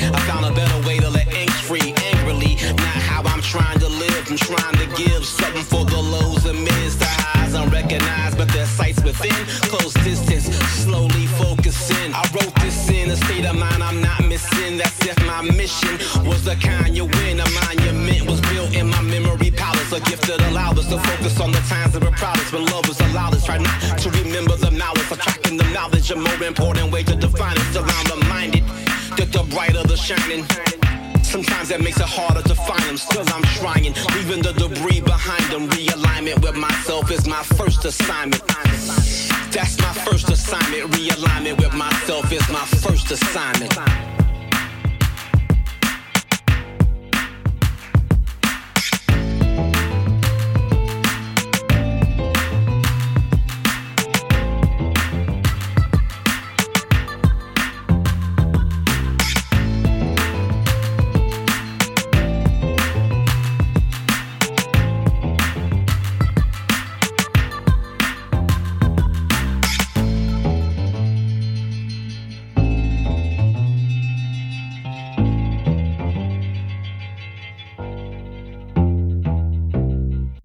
I found a better way to let angst free angrily. Not how I'm trying to live, I'm trying to give something for the lows and mids. The highs unrecognized, but there's sights within. Close distance, slowly focusing. I wrote this in a state of mind I'm not missing. That's if my mission was the kind you win. A monument was built in my memory palace. A gift that allowed us to focus on the times that were proudest. When love was allowed us, try not to remember the malice. Attracting the knowledge, a more important way to define it. Still, I'm the brighter the shining. Sometimes that makes it harder to find them. Still I'm trying, leaving the debris behind them. Realignment with myself is my first assignment. That's my first assignment. Realignment with myself is my first assignment.